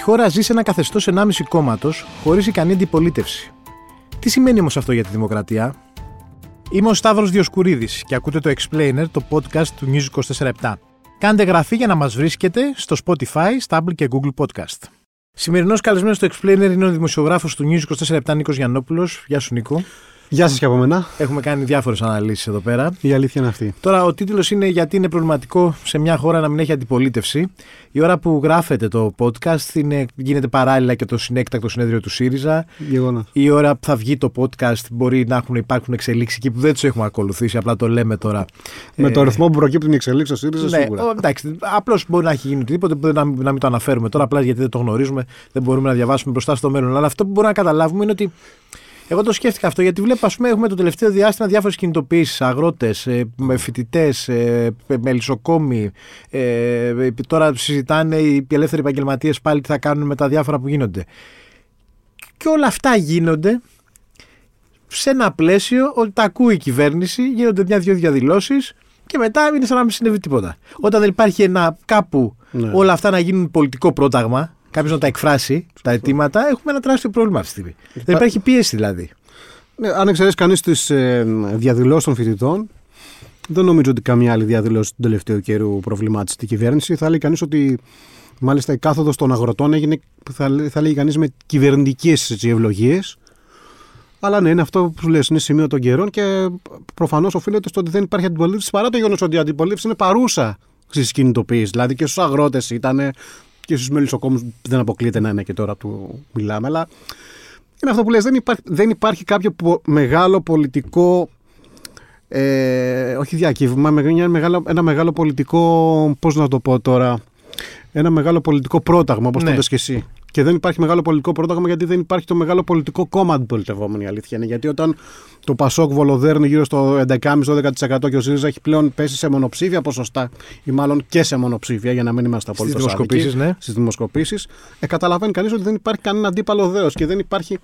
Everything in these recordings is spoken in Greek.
χώρα ζει σε ένα καθεστώς 1,5 κόμματος χωρίς ικανή αντιπολίτευση. Τι σημαίνει όμως αυτό για τη δημοκρατία, Είμαι ο Σταύρος Διοσκουρίδης και ακούτε το Explainer, το podcast του News 24 Κάντε γραφή για να μας βρίσκετε στο Spotify, Stable και Google Podcast. Σημερινός καλεσμένος στο Explainer είναι ο δημοσιογράφος του News 24 Νίκος Γιαννόπουλος. Γεια σου, Νίκο. Γεια σας και από μένα. Έχουμε κάνει διάφορες αναλύσεις εδώ πέρα. Η αλήθεια είναι αυτή. Τώρα, ο τίτλος είναι Γιατί είναι προβληματικό σε μια χώρα να μην έχει αντιπολίτευση. Η ώρα που γράφεται το podcast είναι, γίνεται παράλληλα και το συνέκτακτο συνέδριο του ΣΥΡΙΖΑ. Γεγονός. Η ώρα που θα βγει το podcast μπορεί να έχουν, υπάρχουν εξελίξεις εκεί που δεν τους έχουμε ακολουθήσει. Απλά το λέμε τώρα. Με ε, το ρυθμό που προκύπτουν οι εξελίξει στο ΣΥΡΙΖΑ, ναι, σίγουρα. εντάξει, απλώς μπορεί να έχει γίνει οτιδήποτε, μπορεί να, να μην το αναφέρουμε τώρα, απλά γιατί δεν το γνωρίζουμε, δεν μπορούμε να διαβάσουμε μπροστά στο μέλλον. Αλλά αυτό που μπορούμε να καταλάβουμε είναι ότι εγώ το σκέφτηκα αυτό γιατί βλέπω, ας πούμε, έχουμε το τελευταίο διάστημα διάφορες κινητοποιήσεις. Αγρότες, ε, φοιτητές, ε, μελισσοκόμοι. Ε, τώρα συζητάνε οι ελεύθεροι επαγγελματίες πάλι τι θα κάνουν με τα διάφορα που γίνονται. Και όλα αυτά γίνονται σε ένα πλαίσιο ότι τα ακούει η κυβέρνηση, γίνονται μια-δυο διαδηλώσεις και μετά είναι σαν να μην συνέβη τίποτα. Όταν δεν υπάρχει ένα κάπου ναι. όλα αυτά να γίνουν πολιτικό πρόταγμα, κάποιος να τα εκφράσει τα αιτήματα, έχουμε ένα τεράστιο πρόβλημα αυτή τη στιγμή. Δεν υπάρχει πίεση δηλαδή. Ναι, αν εξαιρέσεις κανείς τις ε, διαδηλώσεις των φοιτητών, δεν νομίζω ότι καμία άλλη διαδηλώση του τελευταίου καιρού προβλημάτισε την κυβέρνηση. Θα λέει κανείς ότι μάλιστα η κάθοδος των αγροτών έγινε, θα, θα λέει κανείς, με κυβερνητικές ευλογίες. Αλλά ναι, είναι αυτό που λες, είναι σημείο των καιρών και προφανώς οφείλεται στο ότι δεν υπάρχει αντιπολίτευση παρά το γεγονός ότι η αντιπολίτευση είναι παρούσα στις κινητοποιήσει. Δηλαδή και στους αγρότες ήταν, και στους μελισσοκόμου δεν αποκλείεται να είναι και τώρα που μιλάμε, αλλά είναι αυτό που λες, δεν υπάρχει, δεν υπάρχει κάποιο μεγάλο πολιτικό ε, όχι διακύβημα, ένα μεγάλο, ένα μεγάλο πολιτικό, πώς να το πω τώρα, ένα μεγάλο πολιτικό πρόταγμα, όπως ναι. το και εσύ. Και δεν υπάρχει μεγάλο πολιτικό πρόταγμα γιατί δεν υπάρχει το μεγάλο πολιτικό κόμμα αντιπολιτευόμενο, η αλήθεια είναι. Γιατί όταν το Πασόκ βολοδέρνει γύρω στο 11,5-12% και ο ΣΥΡΙΖΑ έχει πλέον πέσει σε μονοψήφια ποσοστά, ή μάλλον και σε μονοψήφια, για να μην είμαστε απόλυτα Στις δημοσκοπήσεις, ναι. Στις δημοσκοπήσεις, ε, καταλαβαίνει κανείς ότι δεν υπάρχει κανένα αντίπαλο δέος και δεν υπάρχει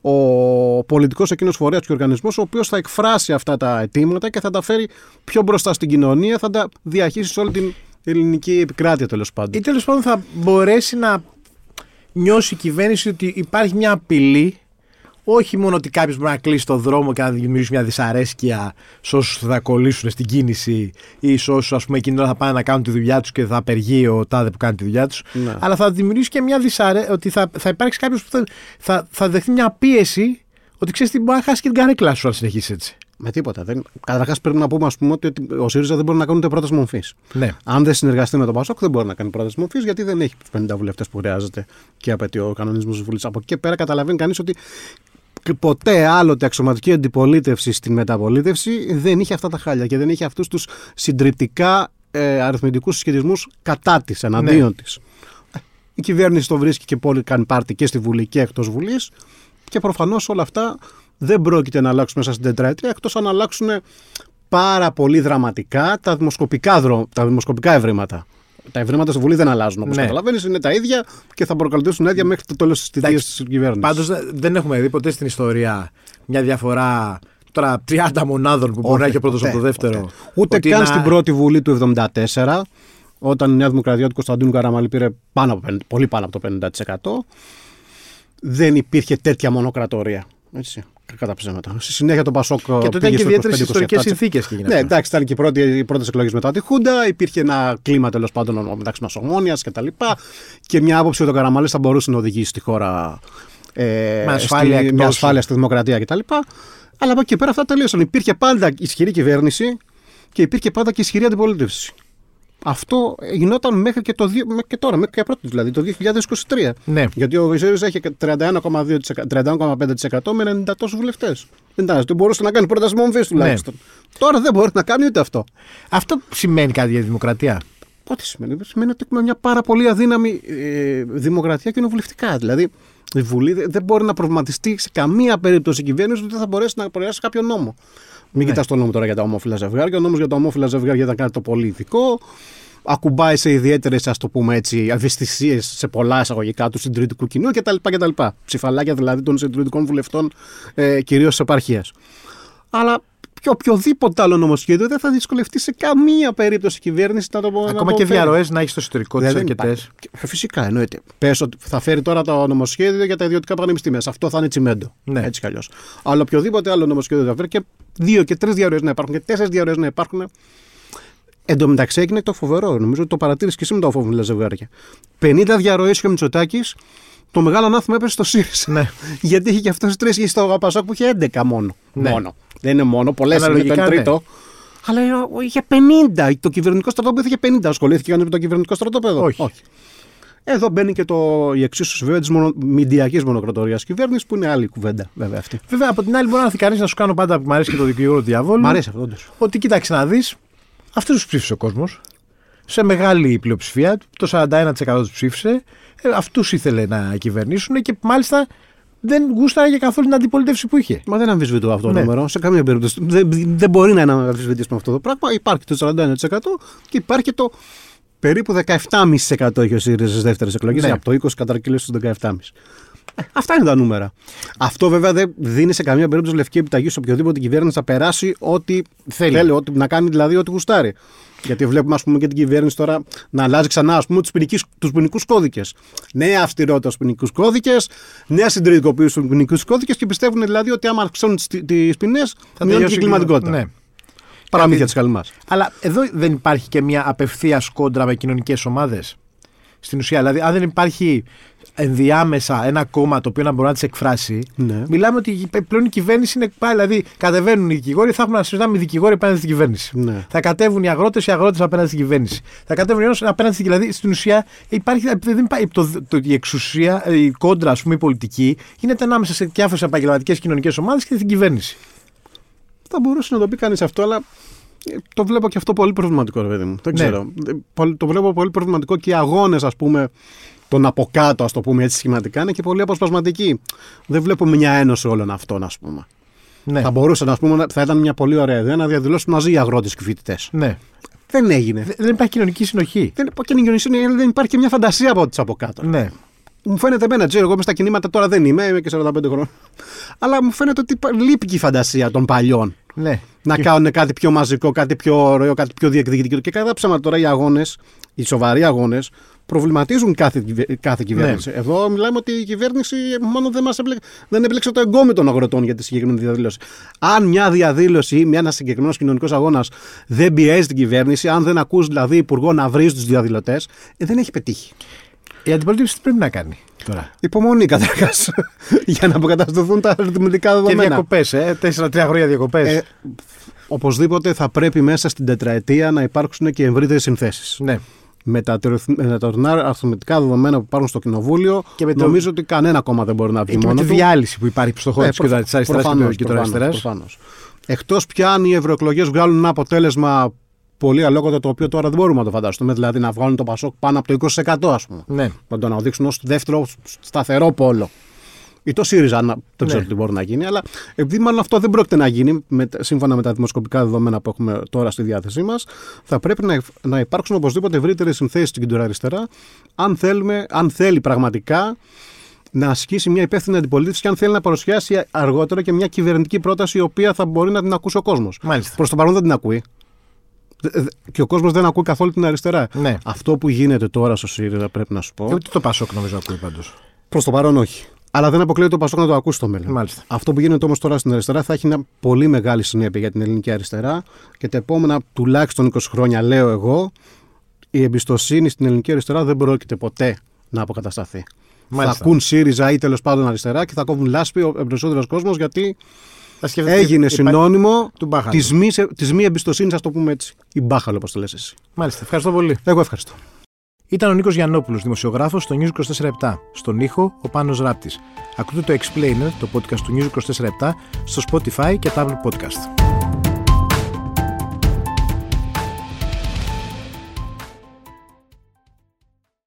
ο πολιτικός εκείνος φορέας και οργανισμός ο οποίος θα εκφράσει αυτά τα αιτήματα και θα τα φέρει πιο μπροστά στην κοινωνία, θα τα διαχύσει σε όλη την ελληνική επικράτεια τέλος πάντων. Ή τέλος πάντων θα μπορέσει να νιώσει η κυβέρνηση ότι υπάρχει μια απειλή όχι μόνο ότι κάποιος μπορεί να κλείσει το δρόμο και να δημιουργήσει μια δυσαρέσκεια σε όσους θα κολλήσουν στην κίνηση ή σε όσους ας πούμε εκείνη θα πάνε να κάνουν τη δουλειά τους και θα απεργεί ο τάδε που κάνει τη δουλειά τους. Ναι. Αλλά θα δημιουργήσει και μια δυσαρέσκεια ότι θα, θα υπάρξει κάποιος που θα, θα, θα δεχτεί μια πίεση ότι ξέρεις τι μπορεί να χάσει και την καρέκλα σου αν συνεχίσεις έτσι. Με τίποτα. Δεν... Καταρχάς πρέπει να πούμε πούμε, ότι ο ΣΥΡΙΖΑ δεν μπορεί να κάνει ούτε πρόταση μορφής. Ναι. Αν δεν συνεργαστεί με τον Πασόκ, δεν μπορεί να κάνει πρόταση μορφής γιατί δεν έχει του 50 βουλευτές που χρειάζεται και απαιτεί ο κανονισμός της Βουλής. Από εκεί και πέρα καταλαβαίνει κανείς ότι ποτέ άλλοτε αξιωματική αντιπολίτευση στην μεταπολίτευση δεν είχε αυτά τα χάλια και δεν είχε αυτούς τους συντριπτικά ε, αριθμητικούς συσχετισμούς κατά της, εναντίον ναι. της. Η κυβέρνηση το βρίσκει και πολύ κάνει πάρτι και στη Βουλή και εκτός Βουλής. Και προφανώς όλα αυτά δεν πρόκειται να αλλάξουν μέσα στην τετραετία εκτός αν αλλάξουν πάρα πολύ δραματικά τα δημοσκοπικά, δρο... τα δημοσκοπικά ευρήματα. Τα ευρήματα στη Βουλή δεν αλλάζουν όπως ναι. καταλαβαίνεις, είναι τα ίδια και θα προκαλέσουν ίδια μέχρι το τέλος της θητεία της κυβέρνησης. Πάντως δεν έχουμε δει ποτέ στην ιστορία μια διαφορά τώρα 30 μονάδων που μπορεί να έχει ο πρώτος από το δεύτερο. Ούτε καν να... στην πρώτη Βουλή του 1974, όταν η Νέα Δημοκρατία του Κωνσταντίνου Καραμαλή πήρε πάνω από, πολύ πάνω από το 50%, δεν υπήρχε τέτοια μονοκρατορία. Έτσι. Κατά ψέματα. Στη συνέχεια το Πασόκ. Και τότε ήταν και ιδιαίτερες ιστορικές συνθήκες. Ναι, εντάξει, ήταν και οι πρώτες εκλογές μετά τη Χούντα. Υπήρχε ένα κλίμα τέλος πάντων μεταξύ μας ομόνοια κτλ. Και, και μια άποψη ότι ο Καραμαλή θα μπορούσε να οδηγήσει τη χώρα ε, με ασφάλεια, στη, με ασφάλεια στη δημοκρατία κτλ. Αλλά από εκεί και πέρα αυτά τελείωσαν. Υπήρχε πάντα ισχυρή κυβέρνηση και υπήρχε πάντα και ισχυρή αντιπολίτευση. Αυτό γινόταν μέχρι και, το, μέχρι και τώρα, μέχρι και πρώτη δηλαδή, το 2023. Ναι. Γιατί ο Βυζέρη έχει 31,5% με 90 τόσους βουλευτές. Δεν ήταν, δεν μπορούσε να κάνει πρόταση μομφή τουλάχιστον. Ναι. Τώρα δεν μπορεί να κάνει ούτε αυτό. Αυτό σημαίνει κάτι για τη δημοκρατία; Ό,τι σημαίνει. Σημαίνει ότι έχουμε μια πάρα πολύ αδύναμη ε, δημοκρατία κοινοβουλευτικά. Δηλαδή, η Βουλή δεν μπορεί να προβληματιστεί σε καμία περίπτωση η κυβέρνηση ότι δεν θα μπορέσει να προεράσει κάποιο νόμο. Μην ναι. κοιτάς τον νόμο τώρα για τα ομόφυλα ζευγάρια. Ο νόμος για τα ομόφυλα ζευγάρια ήταν κάτι το πολύ ειδικό. Ακουμπάει σε ιδιαίτερες, ας το πούμε έτσι, ευαισθησίες σε πολλά εισαγωγικά του συντηρητικού κοινού κτλ. Ψηφαλάκια δηλαδή των συντηρητικών βουλευτών, ε, κυρίως της επαρχίας. Αλλά οποιοδήποτε άλλο νομοσχέδιο δεν θα δυσκολευτεί σε καμία περίπτωση η κυβέρνηση να το πω. Ακόμα να και το φέρει. διαρροές να έχεις στο εσωτερικό της Δεν αρκετές. υπάρχει. Ε, Φυσικά εννοείται. Πες ότι θα φέρει τώρα το νομοσχέδιο για τα ιδιωτικά πανεπιστήμια. Σε αυτό θα είναι τσιμέντο. Ναι. Έτσι κι αλλιώς. Αλλά οποιοδήποτε άλλο νομοσχέδιο θα φέρει και δύο και τρεις διαρροές να υπάρχουν και τέσσερις διαρροές να υπάρχουν. Εν τω μεταξύ έγινε το φοβερό. Νομίζω ότι το παρατήρησες και εσύ με τα οφόβουλα ζευγάρια. 50 διαρροές και ο Μητσοτάκης. Το μεγάλο ανάθεμα έπεσε στο ΣΥΡΙΖΑ. Ναι. Γιατί είχε και αυτός τρεις και στο Πασόκ που είχε 11 μόνο. Ναι. μόνο. Δεν είναι μόνο, πολλές είναι το Αναλογικά, είναι ναι. τρίτο. Αλλά είχε 50. Το κυβερνητικό στρατόπεδο είχε 50. Ασχολήθηκε κανεί με το κυβερνητικό στρατόπεδο. Όχι. Εδώ μπαίνει και το, η εξίσωση βέβαια της μονο, μηντιακής μονοκρατορίας κυβέρνησης που είναι άλλη κουβέντα βέβαια αυτή. Βέβαια, από την άλλη, μπορεί να έρθει κανείς να σου κάνω πάντα που μου αρέσει και το δικηγόρο του διαβόλου. Μ' αρέσει αυτό όντως. Ότι κοίταξε να δεις, αυτούς τους ψήφισε ο κόσμος. Σε μεγάλη πλειοψηφία, το 41% τους ψήφισε. Ε, Αυτούς ήθελε να κυβερνήσουν και μάλιστα δεν γούσταρε καθόλου την αντιπολίτευση που είχε. Μα δεν αμφισβητώ αυτό το Ναι. νούμερο. Σε καμία περίπτωση. Δεν, δεν μπορεί να είναι αμφισβητήσουμε αυτό το πράγμα. Υπάρχει το 41% και υπάρχει και το περίπου 17,5% έχει ο ΣΥΡΙΖΑ στις δεύτερες εκλογές. Ναι. Από το 20 καταρκύλωσε στους 17,5%. Ε, αυτά είναι τα νούμερα. Αυτό βέβαια δεν δίνει σε καμία περίπτωση λευκή επιταγή σε οποιοδήποτε κυβέρνηση θα περάσει ό,τι Θέλει. θέλει, ό,τι, να κάνει δηλαδή ό,τι γουστάρει. Γιατί βλέπουμε ας πούμε, και την κυβέρνηση τώρα να αλλάζει ξανά ας πούμε, τους ποινικούς κώδικες. Νέα αυστηρότητα στους ποινικούς κώδικες, νέα συντηρητικοποίηση στους ποινικούς κώδικες και πιστεύουν δηλαδή ότι άμα αυξάνουν τις ποινές θα μειώνει και η κλιματικότητα. Ναι. Παραμύθια της καλυμά. Αλλά εδώ δεν υπάρχει και μια απευθείας κόντρα με κοινωνικές ομάδες. Στην ουσία, δηλαδή, αν δεν υπάρχει ενδιάμεσα ένα κόμμα το οποίο να μπορεί να τις εκφράσει, Ναι. μιλάμε ότι πλέον η κυβέρνηση είναι πάει. Δηλαδή, κατεβαίνουν οι δικηγόροι, θα έχουμε να συζητάμε οι δικηγόροι απέναντι στην κυβέρνηση. Ναι. Θα κατέβουν οι αγρότες, οι αγρότες απέναντι στην κυβέρνηση. Θα κατέβουν οι ένωση απέναντι στην Δηλαδή, στην ουσία, υπάρχει, δεν υπάρχει το, το, η εξουσία, η κόντρα, ας πούμε, η πολιτική, γίνεται ανάμεσα σε διάφορες επαγγελματικές κοινωνικές ομάδες και την κυβέρνηση. Θα μπορούσε να το πει κανείς αυτό, αλλά ε, το βλέπω και αυτό πολύ προβληματικό, ρε παιδί μου. Δεν Ναι. ξέρω. Ε, πολύ- Το βλέπω πολύ προβληματικό και οι αγώνες, ας πούμε, των από κάτω, ας το πούμε έτσι σχηματικά, είναι και πολύ αποσπασματικοί. Δεν βλέπω μια ένωση όλων αυτών, ας πούμε. Ναι. Θα μπορούσε, να πούμε, να- θα ήταν μια πολύ ωραία ιδέα να διαδηλώσουν μαζί οι αγρότες και οι φοιτητές. ναι. Δεν έγινε. Δεν υπάρχει κοινωνική συνοχή. Δεν, και είναι κοινωνική- δεν υπάρχει και μια φαντασία από τις από κάτω. Ναι. Μου φαίνεται εμένα, ξέρω, εγώ είμαι στα κινήματα τώρα δεν είμαι, είμαι και 45 χρόνων. Αλλά μου φαίνεται ότι υπά- λείπει και η φαντασία των παλιών. ναι. Να Και- κάνουν κάτι πιο μαζικό, κάτι πιο ωραίο, κάτι πιο διεκδικητικό. Και κατά ψέματα τώρα οι αγώνες, οι σοβαροί αγώνες, προβληματίζουν κάθε, κυβε- κάθε κυβέρνηση. Ναι. Εδώ μιλάμε ότι η κυβέρνηση μόνο δεν, μας έμπλε- δεν έμπλεξε το εγκόμι των αγροτών για τη συγκεκριμένη διαδήλωση. Αν μια διαδήλωση ή ένας συγκεκριμένος κοινωνικός αγώνας δεν πιέζει την κυβέρνηση, αν δεν ακούς δηλαδή υπουργό να βρεις τους διαδηλωτές, ε, δεν έχει πετύχει. Η αντιπολίτευση τι πρέπει να κάνει τώρα; Υπομονή καταρχάς. για να αποκατασταθούν τα αριθμητικά Και δεδομένα. διακοπές, ε. Τέσσερα-τρία χρόνια διακοπές. Ε, οπωσδήποτε θα πρέπει μέσα στην τετραετία να υπάρξουν και ευρύτερες συνθέσεις. ναι. Με τα, τεροθ- με τα τωρινά αριθμητικά δεδομένα που υπάρχουν στο Κοινοβούλιο, Και με το- νομίζω ότι κανένα κόμμα δεν μπορεί να βγει Και με μόνο τη του. διάλυση που υπάρχει στο χώρο Ε, της αριστεράς και προφανώς, του προφανώς, αριστεράς. προφανώς. Εκτός πια αν οι ευρωεκλογές βγάλουν ένα αποτέλεσμα πολύ αλόκοτο το οποίο τώρα δεν μπορούμε να το φανταστούμε, δηλαδή να βγάλουν το Πασόκ πάνω από το 20% ας πούμε. Ναι. Να το αναδείξουν ως δεύτερο σταθερό πόλο. Ή το ΣΥΡΙΖΑ, να- δεν ξέρω Ναι. τι μπορεί να γίνει, αλλά επειδή μάλλον αυτό δεν πρόκειται να γίνει, με, σύμφωνα με τα δημοσκοπικά δεδομένα που έχουμε τώρα στη διάθεσή μας, θα πρέπει να, να υπάρξουν οπωσδήποτε ευρύτερες συνθέσεις στην κεντροαριστερά, αν, θέλουμε, αν θέλει πραγματικά να ασκήσει μια υπεύθυνη αντιπολίτευση και αν θέλει να παρουσιάσει αργότερα και μια κυβερνητική πρόταση η οποία θα μπορεί να την ακούσει ο κόσμος. Μάλιστα. Προς το παρόν δεν την ακούει. Δε- δε- Και ο κόσμος δεν ακούει καθόλου την αριστερά. Ναι. Αυτό που γίνεται τώρα στο ΣΥΡΙΖΑ πρέπει να σου πω. Και ούτε το Πασόκ νομίζω ακούει πάντως. Προς το παρόν όχι. Αλλά δεν αποκλείεται το Πασόκ να το ακούσει στο μέλλον. Μάλιστα. Αυτό που γίνεται όμως τώρα στην αριστερά θα έχει μια πολύ μεγάλη συνέπεια για την ελληνική αριστερά και τα επόμενα τουλάχιστον 20 χρόνια, λέω εγώ, η εμπιστοσύνη στην ελληνική αριστερά δεν πρόκειται ποτέ να αποκατασταθεί. Μάλιστα. Θα ακούν ΣΥΡΙΖΑ ή τέλος πάντων αριστερά και θα κόβουν λάσπη ο περισσότερος κόσμος γιατί Θα σκεφτείτε- έγινε υπά- συνώνυμο του μπάχαλου. της μη, της μη εμπιστοσύνης, ας το πούμε έτσι. Η μπάχαλο, όπως το λες εσύ. Μάλιστα. Ευχαριστώ πολύ. Εγώ ευχαριστώ. Ήταν ο Νίκος Γιαννόπουλος, δημοσιογράφος στο News 24-7. Στον ήχο, ο Πάνος Ράπτης. Ακούτε το Explainer, το podcast του News 24-7, στο Spotify και τα Apple Podcast.